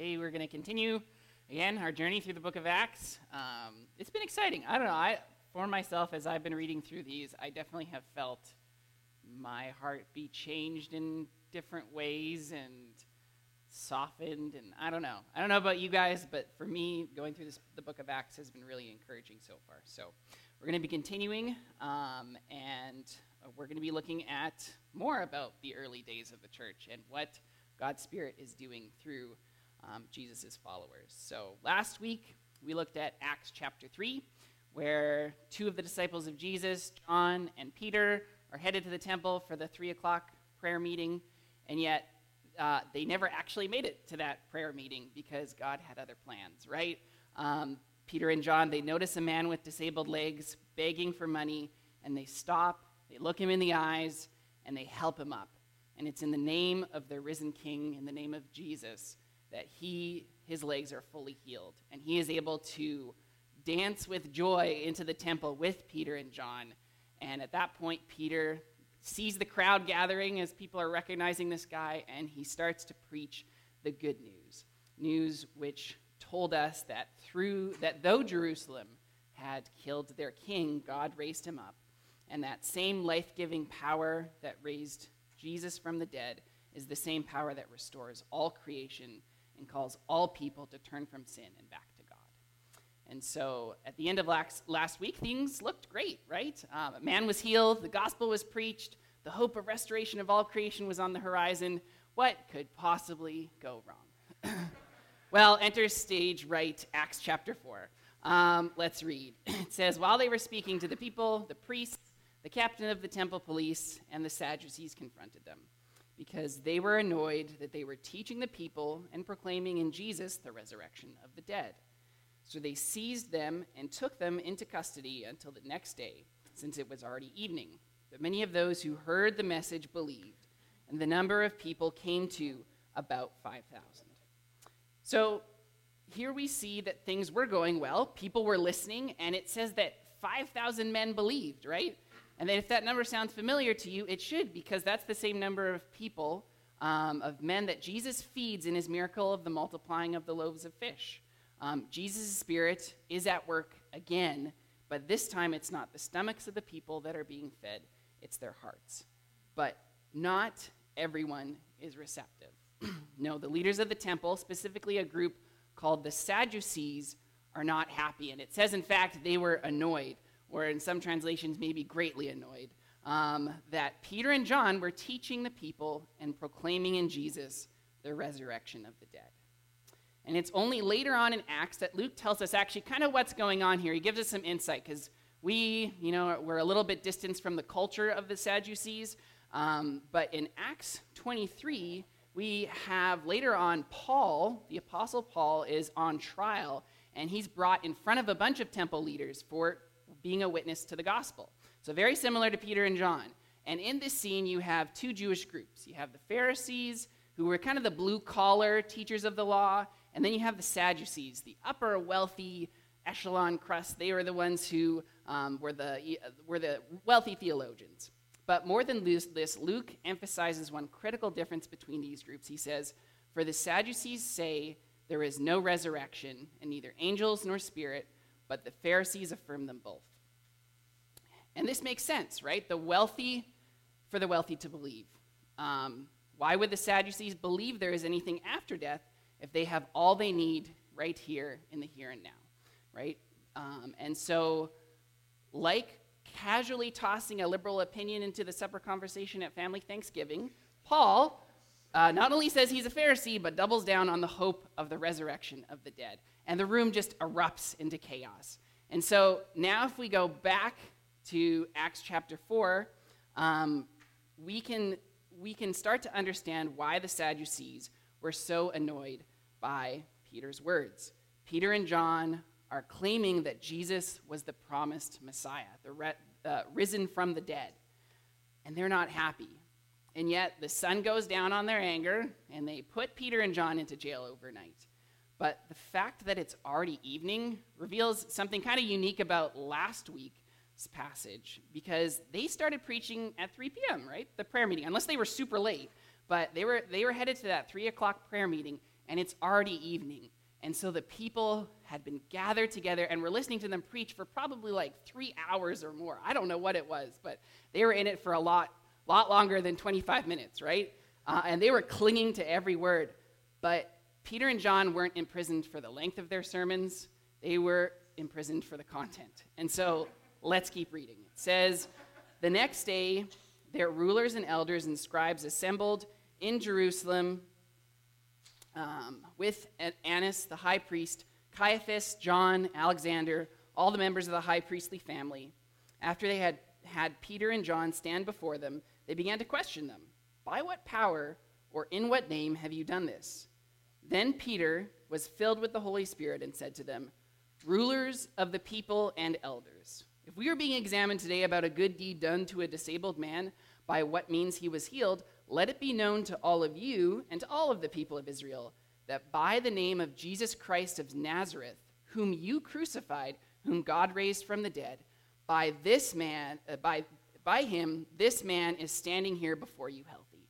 Today we're going to continue again our journey through the book of Acts. Um, it's been exciting. I don't know. I, for myself, as I've been reading through these, I definitely have felt my heart be changed in different ways and softened. And I don't know. I don't know about you guys, but for me, going through this, the book of Acts has been really encouraging so far. So we're going to be continuing, um, and we're going to be looking at more about the early days of the church and what God's Spirit is doing through um, Jesus' followers. So last week, we looked at Acts chapter 3, where two of the disciples of Jesus, John and Peter, are headed to the temple for the 3 o'clock prayer meeting, and yet uh, they never actually made it to that prayer meeting because God had other plans, right? Um, Peter and John, they notice a man with disabled legs begging for money, and they stop, they look him in the eyes, and they help him up. And it's in the name of the risen King, in the name of Jesus, that he, his legs are fully healed. And he is able to dance with joy into the temple with Peter and John. And at that point, Peter sees the crowd gathering as people are recognizing this guy, and he starts to preach the good news. News which told us that through that though Jerusalem had killed their king, God raised him up. And that same life-giving power that raised Jesus from the dead is the same power that restores all creation and calls all people to turn from sin and back to God. And so at the end of last, last week, things looked great, right? Um, a man was healed, the gospel was preached, the hope of restoration of all creation was on the horizon. What could possibly go wrong? well, enter stage right, Acts chapter 4. Um, let's read. It says, While they were speaking to the people, the priests, the captain of the temple police and the Sadducees confronted them because they were annoyed that they were teaching the people and proclaiming in Jesus the resurrection of the dead. So they seized them and took them into custody until the next day, since it was already evening. But many of those who heard the message believed, and the number of people came to about 5,000. So here we see that things were going well. People were listening, and it says that 5,000 men believed, right? And then if that number sounds familiar to you, it should, because that's the same number of people, um, of men that Jesus feeds in his miracle of the multiplying of the loaves of fish. Um, Jesus' spirit is at work again, but this time it's not the stomachs of the people that are being fed, it's their hearts. But not everyone is receptive. no, the leaders of the temple, specifically a group called the Sadducees, are not happy. And it says, in fact, they were annoyed or in some translations, maybe greatly annoyed, um, that Peter and John were teaching the people and proclaiming in Jesus the resurrection of the dead. And it's only later on in Acts that Luke tells us actually kind of what's going on here. He gives us some insight because we, you know, we're a little bit distanced from the culture of the Sadducees. Um, but in Acts 23, we have later on Paul, the Apostle Paul, is on trial, and he's brought in front of a bunch of temple leaders for being a witness to the gospel. So, very similar to Peter and John. And in this scene, you have two Jewish groups. You have the Pharisees, who were kind of the blue collar teachers of the law, and then you have the Sadducees, the upper wealthy echelon crust. They were the ones who um, were, the, were the wealthy theologians. But more than this, Luke emphasizes one critical difference between these groups. He says, For the Sadducees say there is no resurrection, and neither angels nor spirit, but the Pharisees affirm them both. And this makes sense, right? The wealthy, for the wealthy to believe. Um, why would the Sadducees believe there is anything after death if they have all they need right here in the here and now, right? Um, and so, like casually tossing a liberal opinion into the supper conversation at family Thanksgiving, Paul uh, not only says he's a Pharisee, but doubles down on the hope of the resurrection of the dead. And the room just erupts into chaos. And so now, if we go back to Acts chapter 4, um, we, can, we can start to understand why the Sadducees were so annoyed by Peter's words. Peter and John are claiming that Jesus was the promised Messiah, the re- uh, risen from the dead. And they're not happy. And yet the sun goes down on their anger, and they put Peter and John into jail overnight. But the fact that it's already evening reveals something kind of unique about last week's passage because they started preaching at 3 p.m., right? The prayer meeting, unless they were super late. But they were, they were headed to that 3 o'clock prayer meeting, and it's already evening. And so the people had been gathered together and were listening to them preach for probably like three hours or more. I don't know what it was, but they were in it for a lot, lot longer than 25 minutes, right? Uh, and they were clinging to every word. But Peter and John weren't imprisoned for the length of their sermons, they were imprisoned for the content. And so let's keep reading. It says, The next day, their rulers and elders and scribes assembled in Jerusalem um, with Annas, the high priest, Caiaphas, John, Alexander, all the members of the high priestly family. After they had had Peter and John stand before them, they began to question them By what power or in what name have you done this? Then Peter was filled with the Holy Spirit and said to them, Rulers of the people and elders, if we are being examined today about a good deed done to a disabled man, by what means he was healed, let it be known to all of you and to all of the people of Israel that by the name of Jesus Christ of Nazareth, whom you crucified, whom God raised from the dead, by this man, uh, by, by him, this man is standing here before you healthy.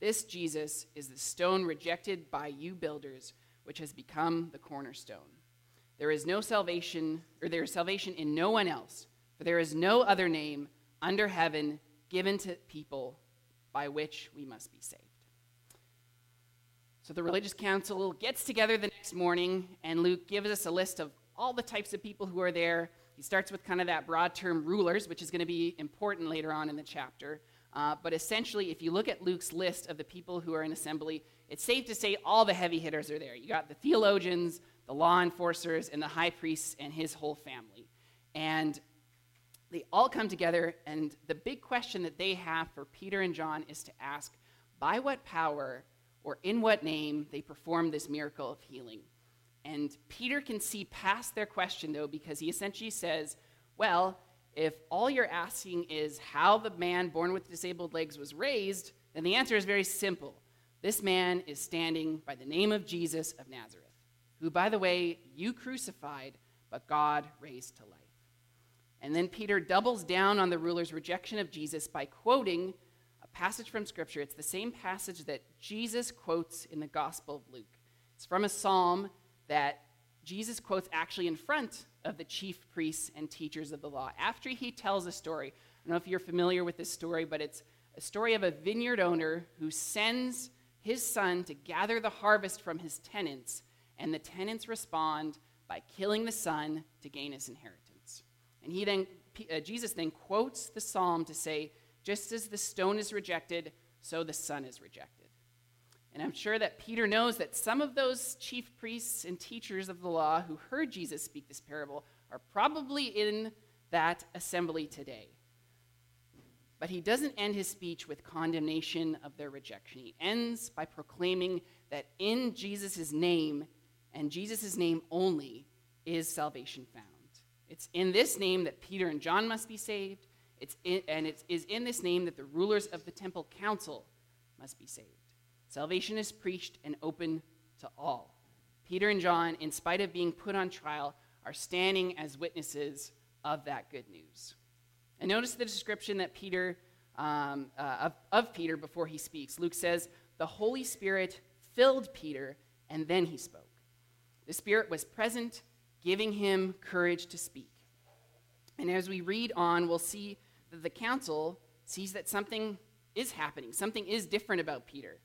This Jesus is the stone rejected by you builders, which has become the cornerstone. There is no salvation, or there is salvation in no one else, for there is no other name under heaven given to people by which we must be saved. So the religious council gets together the next morning, and Luke gives us a list of all the types of people who are there. He starts with kind of that broad term rulers, which is going to be important later on in the chapter. Uh, but essentially, if you look at Luke's list of the people who are in assembly, it's safe to say all the heavy hitters are there. You got the theologians, the law enforcers, and the high priest and his whole family. And they all come together, and the big question that they have for Peter and John is to ask by what power or in what name they performed this miracle of healing. And Peter can see past their question, though, because he essentially says, Well, if all you're asking is how the man born with disabled legs was raised, then the answer is very simple. This man is standing by the name of Jesus of Nazareth, who, by the way, you crucified, but God raised to life. And then Peter doubles down on the ruler's rejection of Jesus by quoting a passage from Scripture. It's the same passage that Jesus quotes in the Gospel of Luke. It's from a psalm that Jesus quotes actually in front of the chief priests and teachers of the law. After he tells a story, I don't know if you're familiar with this story, but it's a story of a vineyard owner who sends his son to gather the harvest from his tenants, and the tenants respond by killing the son to gain his inheritance. And he then, uh, Jesus then quotes the psalm to say, just as the stone is rejected, so the son is rejected. And I'm sure that Peter knows that some of those chief priests and teachers of the law who heard Jesus speak this parable are probably in that assembly today. But he doesn't end his speech with condemnation of their rejection. He ends by proclaiming that in Jesus' name, and Jesus' name only, is salvation found. It's in this name that Peter and John must be saved, it's in, and it is in this name that the rulers of the temple council must be saved. Salvation is preached and open to all. Peter and John, in spite of being put on trial, are standing as witnesses of that good news. And notice the description that Peter um, uh, of, of Peter before he speaks. Luke says, "The Holy Spirit filled Peter, and then he spoke. The Spirit was present giving him courage to speak. And as we read on, we'll see that the council sees that something is happening, something is different about Peter.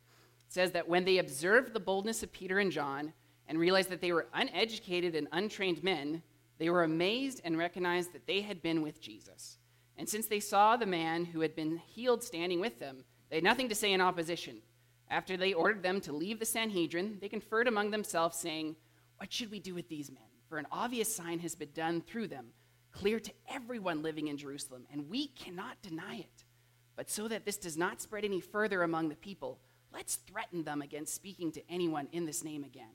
Says that when they observed the boldness of Peter and John and realized that they were uneducated and untrained men, they were amazed and recognized that they had been with Jesus. And since they saw the man who had been healed standing with them, they had nothing to say in opposition. After they ordered them to leave the Sanhedrin, they conferred among themselves, saying, What should we do with these men? for an obvious sign has been done through them, clear to everyone living in Jerusalem, and we cannot deny it. But so that this does not spread any further among the people, let's threaten them against speaking to anyone in this name again.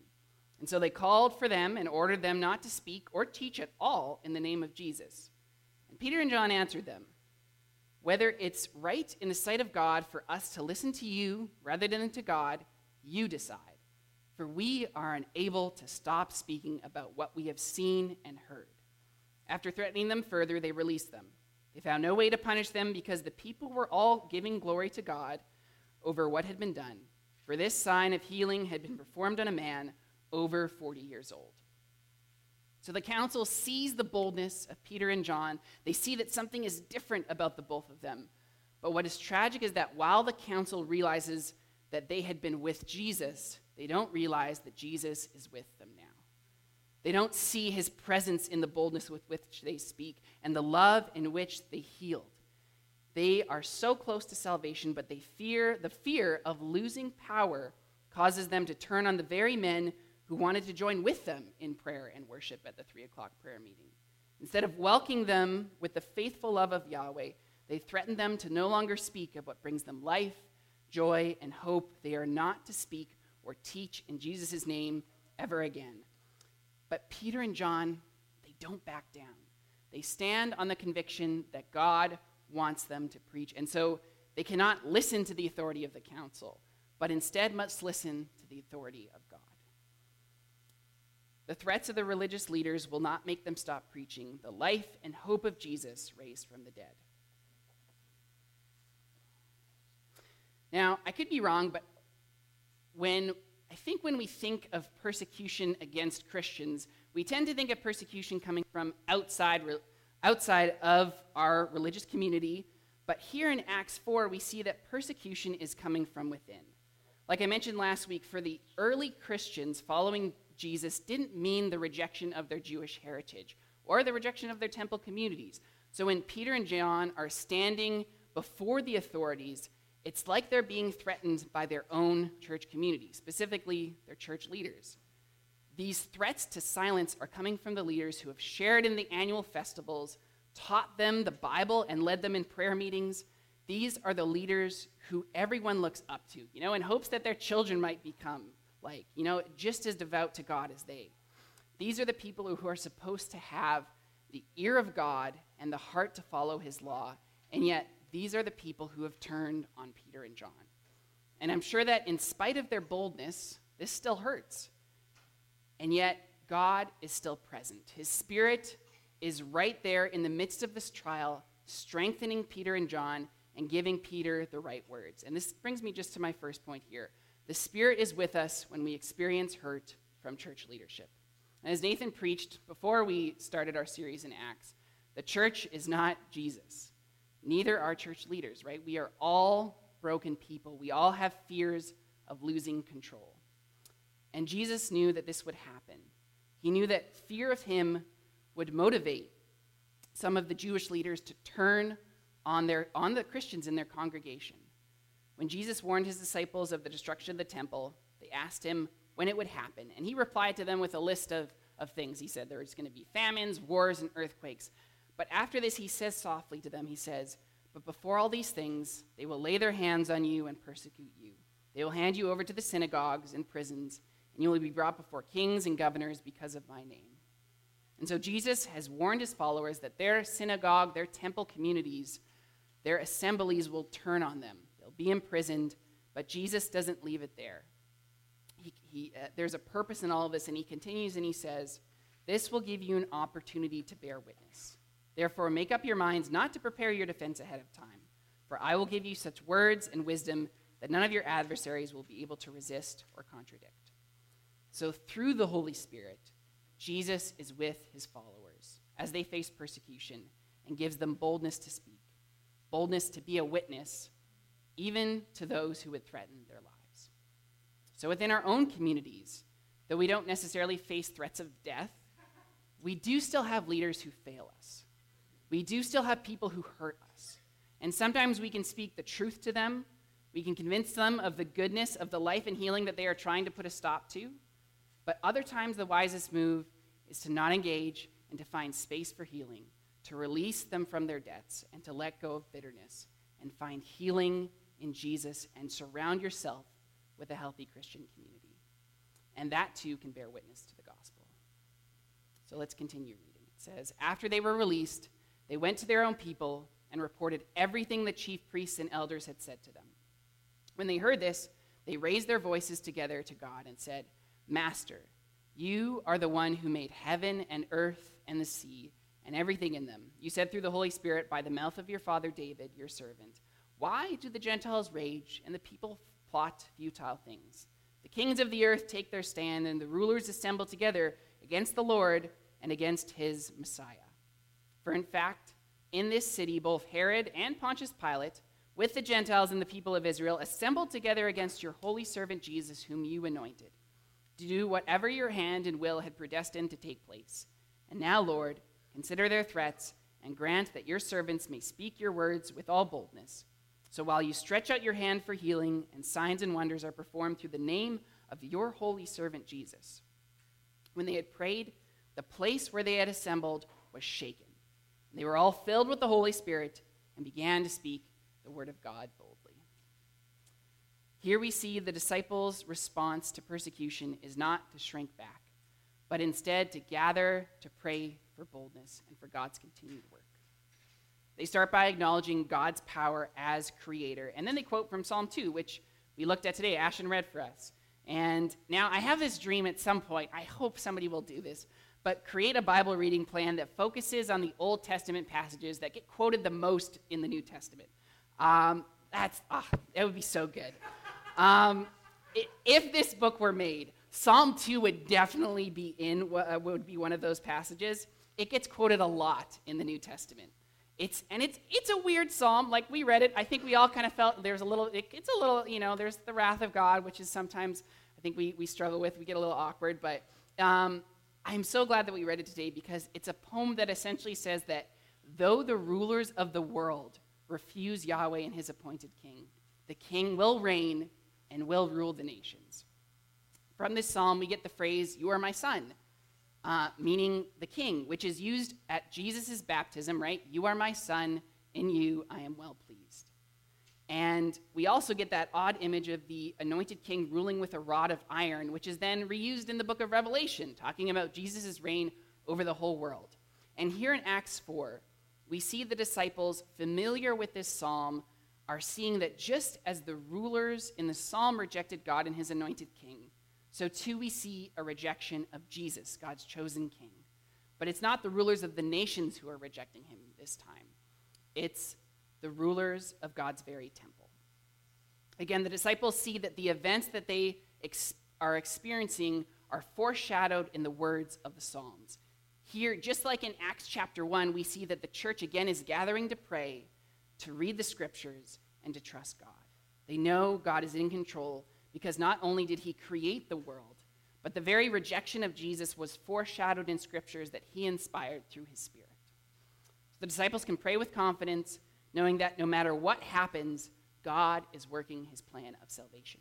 And so they called for them and ordered them not to speak or teach at all in the name of Jesus. And Peter and John answered them Whether it's right in the sight of God for us to listen to you rather than to God, you decide for we are unable to stop speaking about what we have seen and heard. After threatening them further, they released them. They found no way to punish them because the people were all giving glory to God over what had been done. For this sign of healing had been performed on a man over 40 years old. So the council sees the boldness of Peter and John. They see that something is different about the both of them. But what is tragic is that while the council realizes that they had been with Jesus, they don't realize that Jesus is with them now. They don't see his presence in the boldness with which they speak and the love in which they healed. They are so close to salvation, but they fear the fear of losing power causes them to turn on the very men who wanted to join with them in prayer and worship at the three o'clock prayer meeting. Instead of welcoming them with the faithful love of Yahweh, they threaten them to no longer speak of what brings them life, joy, and hope. They are not to speak or teach in Jesus' name ever again. But Peter and John, they don't back down. They stand on the conviction that God wants them to preach. And so they cannot listen to the authority of the council, but instead must listen to the authority of God. The threats of the religious leaders will not make them stop preaching the life and hope of Jesus raised from the dead. Now, I could be wrong, but when I think when we think of persecution against Christians, we tend to think of persecution coming from outside outside of our religious community. But here in Acts 4, we see that persecution is coming from within. Like I mentioned last week, for the early Christians following Jesus didn't mean the rejection of their Jewish heritage or the rejection of their temple communities. So when Peter and John are standing before the authorities, it's like they're being threatened by their own church community, specifically their church leaders. These threats to silence are coming from the leaders who have shared in the annual festivals, taught them the Bible, and led them in prayer meetings. These are the leaders who everyone looks up to, you know, in hopes that their children might become like, you know, just as devout to God as they. These are the people who are supposed to have the ear of God and the heart to follow his law, and yet these are the people who have turned on Peter and John. And I'm sure that in spite of their boldness, this still hurts. And yet, God is still present. His Spirit is right there in the midst of this trial, strengthening Peter and John and giving Peter the right words. And this brings me just to my first point here. The Spirit is with us when we experience hurt from church leadership. And as Nathan preached before we started our series in Acts, the church is not Jesus. Neither are church leaders, right? We are all broken people. We all have fears of losing control. And Jesus knew that this would happen. He knew that fear of him would motivate some of the Jewish leaders to turn on, their, on the Christians in their congregation. When Jesus warned his disciples of the destruction of the temple, they asked him when it would happen. And he replied to them with a list of, of things. He said there was going to be famines, wars, and earthquakes. But after this, he says softly to them, he says, But before all these things, they will lay their hands on you and persecute you. They will hand you over to the synagogues and prisons and you will be brought before kings and governors because of my name. And so Jesus has warned his followers that their synagogue, their temple communities, their assemblies will turn on them. They'll be imprisoned, but Jesus doesn't leave it there. He, he, uh, there's a purpose in all of this, and he continues and he says, This will give you an opportunity to bear witness. Therefore, make up your minds not to prepare your defense ahead of time, for I will give you such words and wisdom that none of your adversaries will be able to resist or contradict. So, through the Holy Spirit, Jesus is with his followers as they face persecution and gives them boldness to speak, boldness to be a witness, even to those who would threaten their lives. So, within our own communities, though we don't necessarily face threats of death, we do still have leaders who fail us. We do still have people who hurt us. And sometimes we can speak the truth to them. We can convince them of the goodness of the life and healing that they are trying to put a stop to. But other times, the wisest move is to not engage and to find space for healing, to release them from their debts, and to let go of bitterness and find healing in Jesus and surround yourself with a healthy Christian community. And that too can bear witness to the gospel. So let's continue reading. It says, After they were released, they went to their own people and reported everything the chief priests and elders had said to them. When they heard this, they raised their voices together to God and said, Master, you are the one who made heaven and earth and the sea and everything in them. You said through the Holy Spirit by the mouth of your father David, your servant, Why do the Gentiles rage and the people plot futile things. The kings of the earth take their stand, and the rulers assemble together against the Lord and against his Messiah. For in fact, in this city, both Herod and Pontius Pilate, with the Gentiles and the people of Israel, assembled together against your holy servant Jesus, whom you anointed, to do whatever your hand and will had predestined to take place. And now, Lord, consider their threats and grant that your servants may speak your words with all boldness. So while you stretch out your hand for healing, and signs and wonders are performed through the name of your holy servant Jesus. When they had prayed, the place where they had assembled was shaken. They were all filled with the Holy Spirit and began to speak the word of God boldly. Here we see the disciples' response to persecution is not to shrink back, but instead to gather to pray for boldness and for God's continued work. They start by acknowledging God's power as creator. And then they quote from Psalm 2, which we looked at today, Ashton read for us. And now I have this dream at some point. I hope somebody will do this, but create a Bible reading plan that focuses on the Old Testament passages that get quoted the most in the New Testament. Um, that's, ah, that would be so good. Um, if this book were made, Psalm 2 would definitely be in, uh, would be one of those passages. It gets quoted a lot in the New Testament. It's, and it's, it's a weird psalm. Like we read it, I think we all kind of felt there's a little, it, it's a little, you know, there's the wrath of God, which is sometimes, I think we, we struggle with. We get a little awkward. But um, I'm so glad that we read it today because it's a poem that essentially says that though the rulers of the world refuse Yahweh and his appointed king, the king will reign and will rule the nations. From this psalm, we get the phrase, You are my son, uh, meaning the king, which is used at Jesus' baptism, right? You are my son, in you I am well pleased. And we also get that odd image of the anointed king ruling with a rod of iron, which is then reused in the book of Revelation, talking about Jesus' reign over the whole world. And here in Acts 4, we see the disciples familiar with this psalm are seeing that just as the rulers in the psalm rejected God and his anointed king, so too we see a rejection of Jesus, God's chosen king. But it's not the rulers of the nations who are rejecting him this time, it's the rulers of God's very temple. Again, the disciples see that the events that they ex- are experiencing are foreshadowed in the words of the Psalms. Here, just like in Acts chapter 1, we see that the church again is gathering to pray to read the scriptures, and to trust God. They know God is in control because not only did he create the world, but the very rejection of Jesus was foreshadowed in scriptures that he inspired through his spirit. So the disciples can pray with confidence, knowing that no matter what happens, God is working his plan of salvation.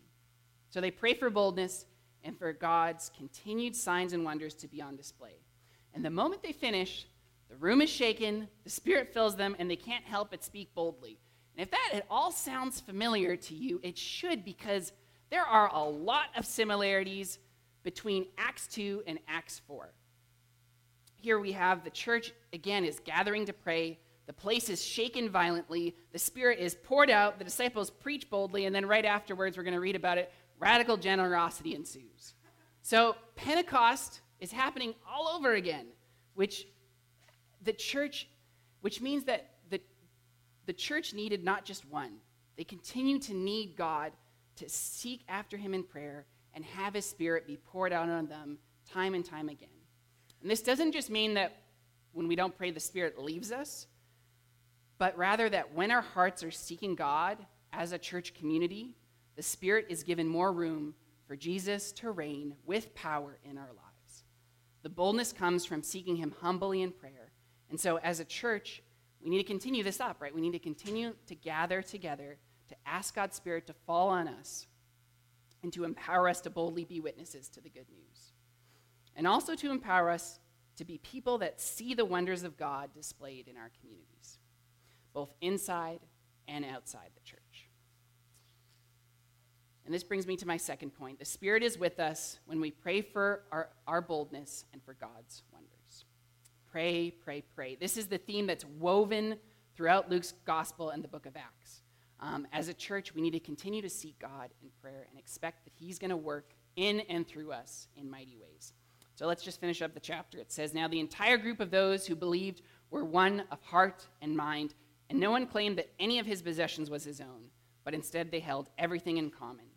So they pray for boldness and for God's continued signs and wonders to be on display. And the moment they finish, the room is shaken, the Spirit fills them, and they can't help but speak boldly. And if that at all sounds familiar to you, it should because there are a lot of similarities between Acts 2 and Acts 4. Here we have the church, again, is gathering to pray. The place is shaken violently. The Spirit is poured out. The disciples preach boldly. And then right afterwards, we're going to read about it radical generosity ensues. So Pentecost is happening all over again, which the church, which means that the, the church needed not just one, they continue to need God to seek after Him in prayer and have His Spirit be poured out on them time and time again. And this doesn't just mean that when we don't pray, the Spirit leaves us, but rather that when our hearts are seeking God as a church community, the Spirit is given more room for Jesus to reign with power in our lives. The boldness comes from seeking Him humbly in prayer and so, as a church, we need to continue this up, right? We need to continue to gather together to ask God's Spirit to fall on us and to empower us to boldly be witnesses to the good news. And also to empower us to be people that see the wonders of God displayed in our communities, both inside and outside the church. And this brings me to my second point. The Spirit is with us when we pray for our, our boldness and for God's wonders. Pray, pray, pray. This is the theme that's woven throughout Luke's gospel and the book of Acts. Um, as a church, we need to continue to seek God in prayer and expect that He's going to work in and through us in mighty ways. So let's just finish up the chapter. It says, Now the entire group of those who believed were one of heart and mind, and no one claimed that any of his possessions was his own, but instead they held everything in common.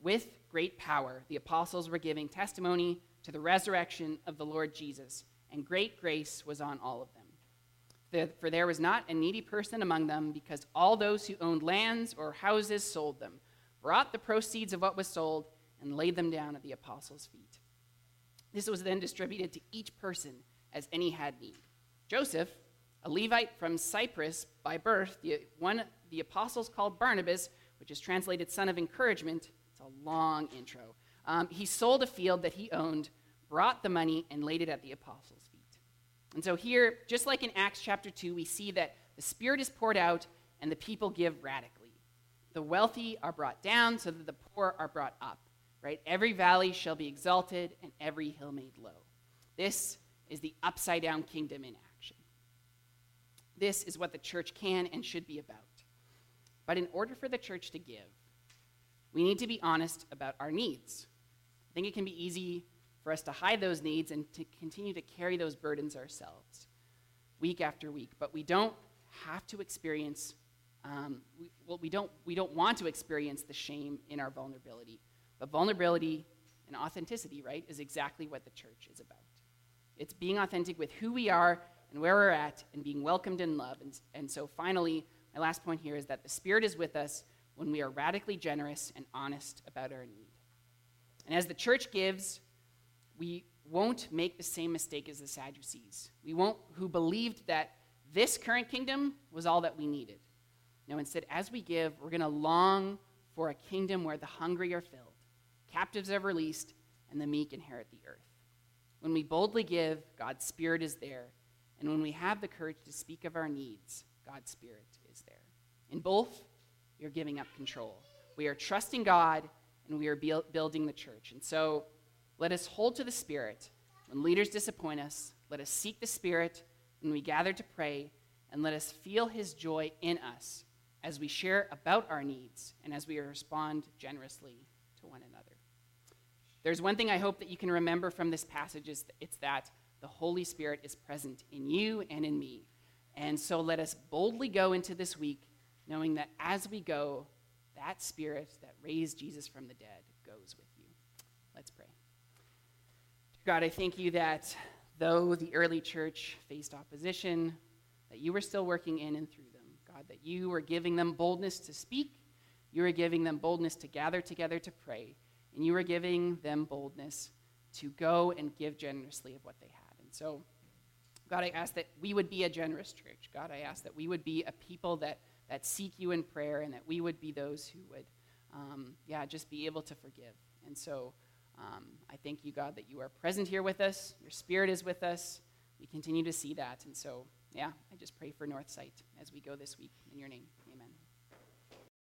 with great power, the apostles were giving testimony to the resurrection of the Lord Jesus, and great grace was on all of them. For there was not a needy person among them, because all those who owned lands or houses sold them, brought the proceeds of what was sold, and laid them down at the apostles' feet. This was then distributed to each person as any had need. Joseph, a Levite from Cyprus by birth, the one the apostles called Barnabas, which is translated son of encouragement, it's a long intro. Um, he sold a field that he owned, brought the money, and laid it at the apostles' feet. And so here, just like in Acts chapter 2, we see that the Spirit is poured out and the people give radically. The wealthy are brought down so that the poor are brought up, right? Every valley shall be exalted and every hill made low. This is the upside down kingdom in action. This is what the church can and should be about. But in order for the church to give, we need to be honest about our needs. I think it can be easy for us to hide those needs and to continue to carry those burdens ourselves week after week. But we don't have to experience, um, we, well, we don't, we don't want to experience the shame in our vulnerability. But vulnerability and authenticity, right, is exactly what the church is about. It's being authentic with who we are and where we're at and being welcomed in love. And, and so finally, my last point here is that the Spirit is with us when we are radically generous and honest about our need. And as the church gives, we won't make the same mistake as the Sadducees. We won't, who believed that this current kingdom was all that we needed. No, instead, as we give, we're going to long for a kingdom where the hungry are filled, captives are released, and the meek inherit the earth. When we boldly give, God's Spirit is there. And when we have the courage to speak of our needs, God's Spirit is there. In both, we are giving up control. We are trusting God and we are building the church. And so let us hold to the Spirit. When leaders disappoint us, let us seek the Spirit when we gather to pray, and let us feel His joy in us as we share about our needs and as we respond generously to one another. There's one thing I hope that you can remember from this passage is it's that the Holy Spirit is present in you and in me. And so let us boldly go into this week knowing that as we go, that spirit that raised Jesus from the dead goes with you. Let's pray. God, I thank you that though the early church faced opposition, that you were still working in and through them. God, that you were giving them boldness to speak, you were giving them boldness to gather together to pray, and you were giving them boldness to go and give generously of what they had. And so, God, I ask that we would be a generous church. God, I ask that we would be a people that, that seek you in prayer and that we would be those who would, um, yeah, just be able to forgive. And so um, I thank you, God, that you are present here with us. Your spirit is with us. We continue to see that. And so, yeah, I just pray for Northsight as we go this week. In your name.